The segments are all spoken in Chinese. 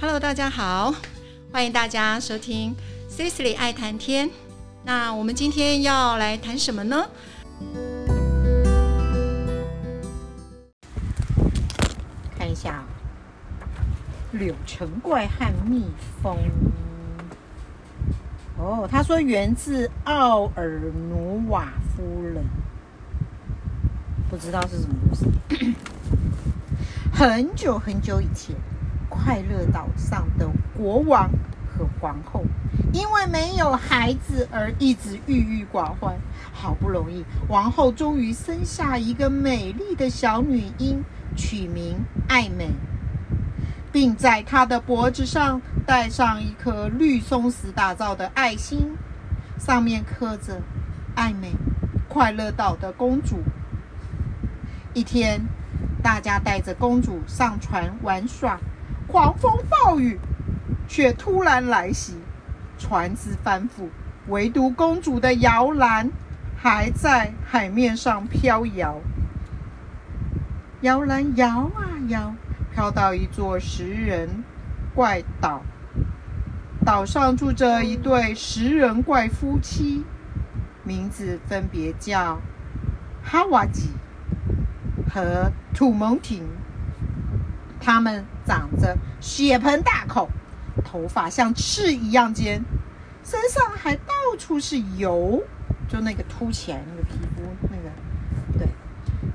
Hello，大家好，欢迎大家收听 Cecily 爱谈天。那我们今天要来谈什么呢？看一下，柳橙怪和蜜蜂。哦，他说源自奥尔努瓦夫人，不知道是什么故事。很久很久以前，快乐岛上的国王和皇后因为没有孩子而一直郁郁寡欢。好不容易，王后终于生下一个美丽的小女婴，取名爱美，并在她的脖子上戴上一颗绿松石打造的爱心，上面刻着“爱美，快乐岛的公主”。一天，大家带着公主上船玩耍，狂风暴雨却突然来袭，船只翻覆，唯独公主的摇篮还在海面上飘摇。摇篮摇啊摇，飘到一座食人怪岛。岛上住着一对食人怪夫妻，名字分别叫哈瓦吉和土蒙婷。他们长着血盆大口，头发像刺一样尖，身上还到处是油，就那个凸起来那个皮肤那个。对，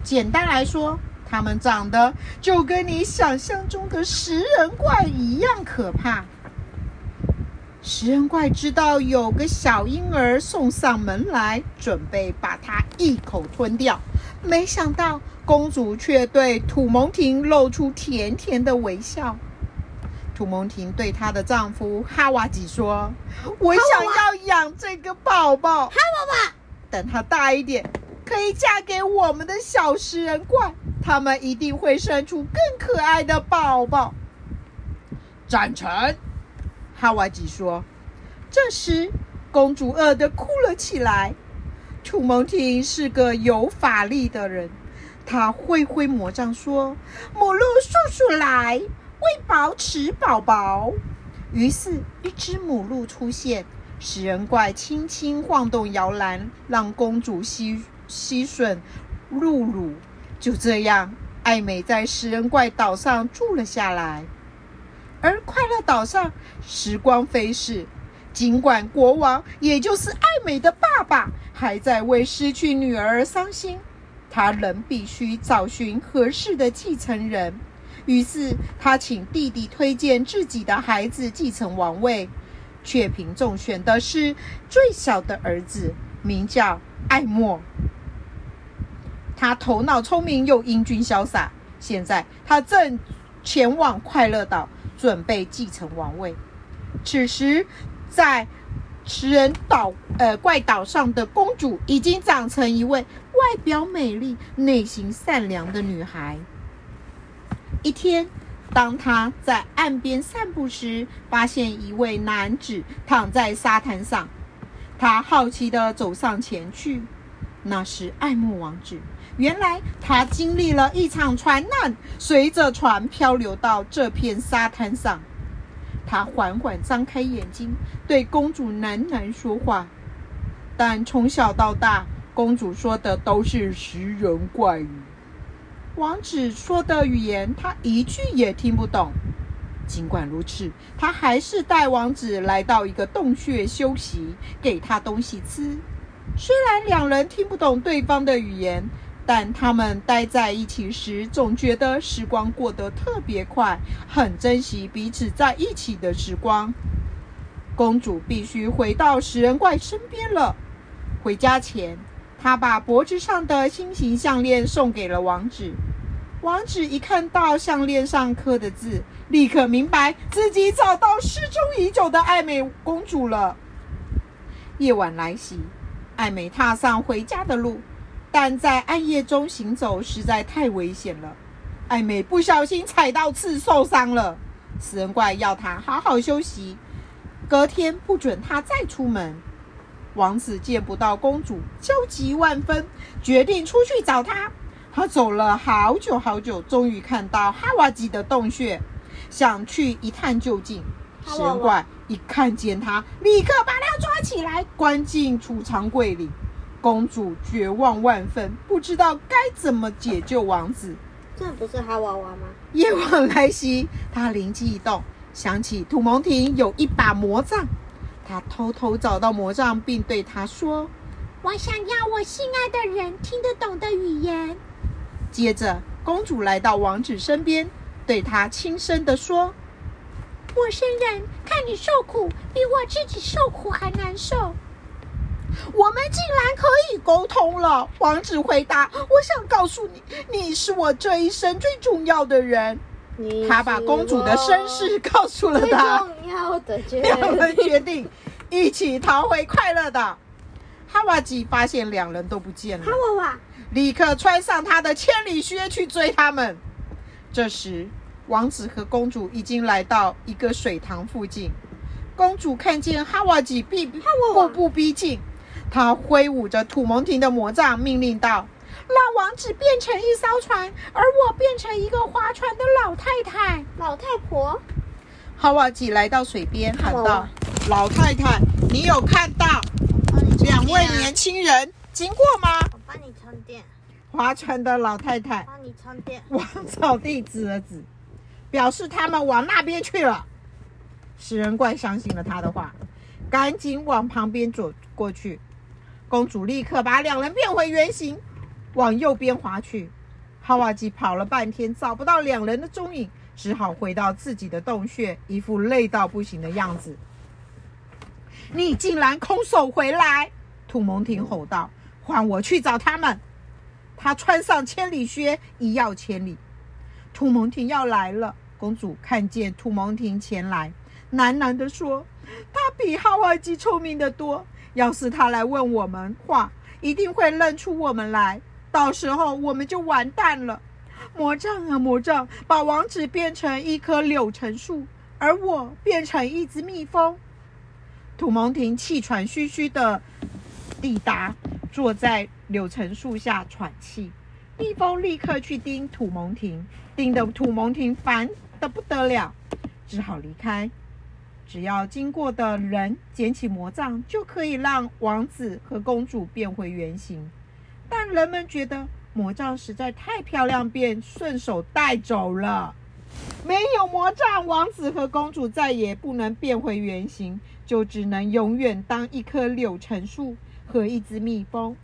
简单来说，他们长得就跟你想象中的食人怪一样可怕。食人怪知道有个小婴儿送上门来，准备把它一口吞掉。没想到公主却对土蒙婷露出甜甜的微笑。土蒙婷对她的丈夫哈瓦吉说：“我想要养这个宝宝，哈瓦瓦，等他大一点，可以嫁给我们的小食人怪，他们一定会生出更可爱的宝宝。”赞成。哈瓦吉说：“这时，公主饿得哭了起来。楚蒙婷是个有法力的人，他挥挥魔杖说：‘母鹿叔叔来，喂饱吃宝宝。’于是，一只母鹿出现。食人怪轻轻晃动摇篮，让公主吸吸吮鹿乳。就这样，艾美在食人怪岛上住了下来。”而快乐岛上，时光飞逝。尽管国王，也就是爱美的爸爸，还在为失去女儿而伤心，他仍必须找寻合适的继承人。于是，他请弟弟推荐自己的孩子继承王位，却凭中选的是最小的儿子，名叫艾莫。他头脑聪明又英俊潇洒。现在，他正前往快乐岛。准备继承王位。此时，在食人岛呃怪岛上的公主已经长成一位外表美丽、内心善良的女孩。一天，当她在岸边散步时，发现一位男子躺在沙滩上。她好奇地走上前去，那是爱慕王子。原来他经历了一场船难，随着船漂流到这片沙滩上。他缓缓张开眼睛，对公主喃喃说话。但从小到大，公主说的都是食人怪语。王子说的语言，他一句也听不懂。尽管如此，他还是带王子来到一个洞穴休息，给他东西吃。虽然两人听不懂对方的语言。但他们待在一起时，总觉得时光过得特别快，很珍惜彼此在一起的时光。公主必须回到食人怪身边了。回家前，她把脖子上的心形项链送给了王子。王子一看到项链上刻的字，立刻明白自己找到失踪已久的爱美公主了。夜晚来袭，爱美踏上回家的路。但在暗夜中行走实在太危险了，艾美不小心踩到刺受伤了。食人怪要她好好休息，隔天不准她再出门。王子见不到公主，焦急万分，决定出去找她。他走了好久好久，终于看到哈瓦吉的洞穴，想去一探究竟。哈娃娃食人怪一看见他，立刻把他抓起来，关进储藏柜里。公主绝望万分，不知道该怎么解救王子。这不是哈娃娃吗？夜晚来袭，她灵机一动，想起土蒙亭有一把魔杖，他偷偷找到魔杖，并对他说我想要我心爱的人听得懂的语言。：“接着，公主来到王子身边，对他轻声地说陌生人看你受苦，比我自己受苦还难受。：‘我们竟然可以沟通了。’王子回答：‘我想告诉你，你是我这一生最重要的人。’你他把公主的身世告诉了最他。”重要的决两人定。决定一起逃回快乐岛。哈瓦吉发现两人都不见了哈，娃娃，立刻穿上他的千里靴去追他们。这时，王子和公主已经来到一个水塘附近。公主看见哈瓦吉步步逼近，她挥舞着土蒙廷的魔杖，命令道：“让王子变成一艘船，而我变成一个划船的老太太。老太婆，哈瓦吉来到水边，喊道哈娃娃：“老太太，你有看到两位年轻人经过吗？”我帮你充电，划船的老太太帮你充电。王草地指了指，表示他们往那边去了。食人怪相信了他的话，赶紧往旁边走过去。公主立刻把两人变回原形，往右边划去。哈瓦吉跑了半天，找不到两人的踪影，只好回到自己的洞穴，一副累到不行的样子。你竟然空手回来！土蒙亭吼道：“换我去找他们！”他穿上千里靴，一跃千里。土蒙亭要来了，公主看见土蒙亭前来，喃喃地说：“他比哈瓦吉聪明得多。要是他来问我们话，一定会认出我们来，到时候我们就完蛋了。魔杖啊魔杖，把王子变成一棵柳橙树，而我变成一只蜜蜂。”土蒙亭气喘吁吁地抵达，坐在柳橙树下喘气。蜜蜂立刻去叮土蒙亭，叮得土蒙亭烦得不得了，只好离开。只要经过的人捡起魔杖，就可以让王子和公主变回原形。但人们觉得魔杖实在太漂亮，便顺手带走了。没有魔杖，王子和公主再也不能变回原形，就只能永远当一棵柳橙树和一只蜜蜂。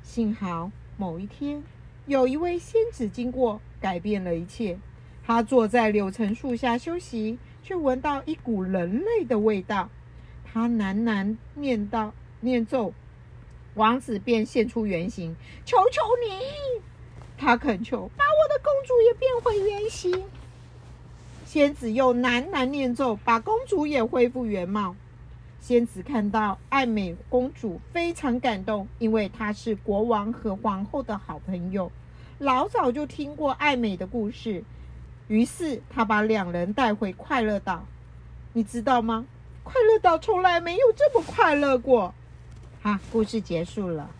幸好某一天，有一位仙子经过，改变了一切。她坐在柳橙树下休息，却闻到一股人类的味道。她喃喃念道：“念咒。”王子便现出原形，求求你！他恳求，把我的公主也变回原形。仙子又喃喃念咒，把公主也恢复原貌。仙子看到爱美公主，非常感动，因为她是国王和皇后的好朋友，老早就听过爱美的故事。于是她把两人带回快乐岛。你知道吗？快乐岛从来没有这么快乐过。啊，故事结束了。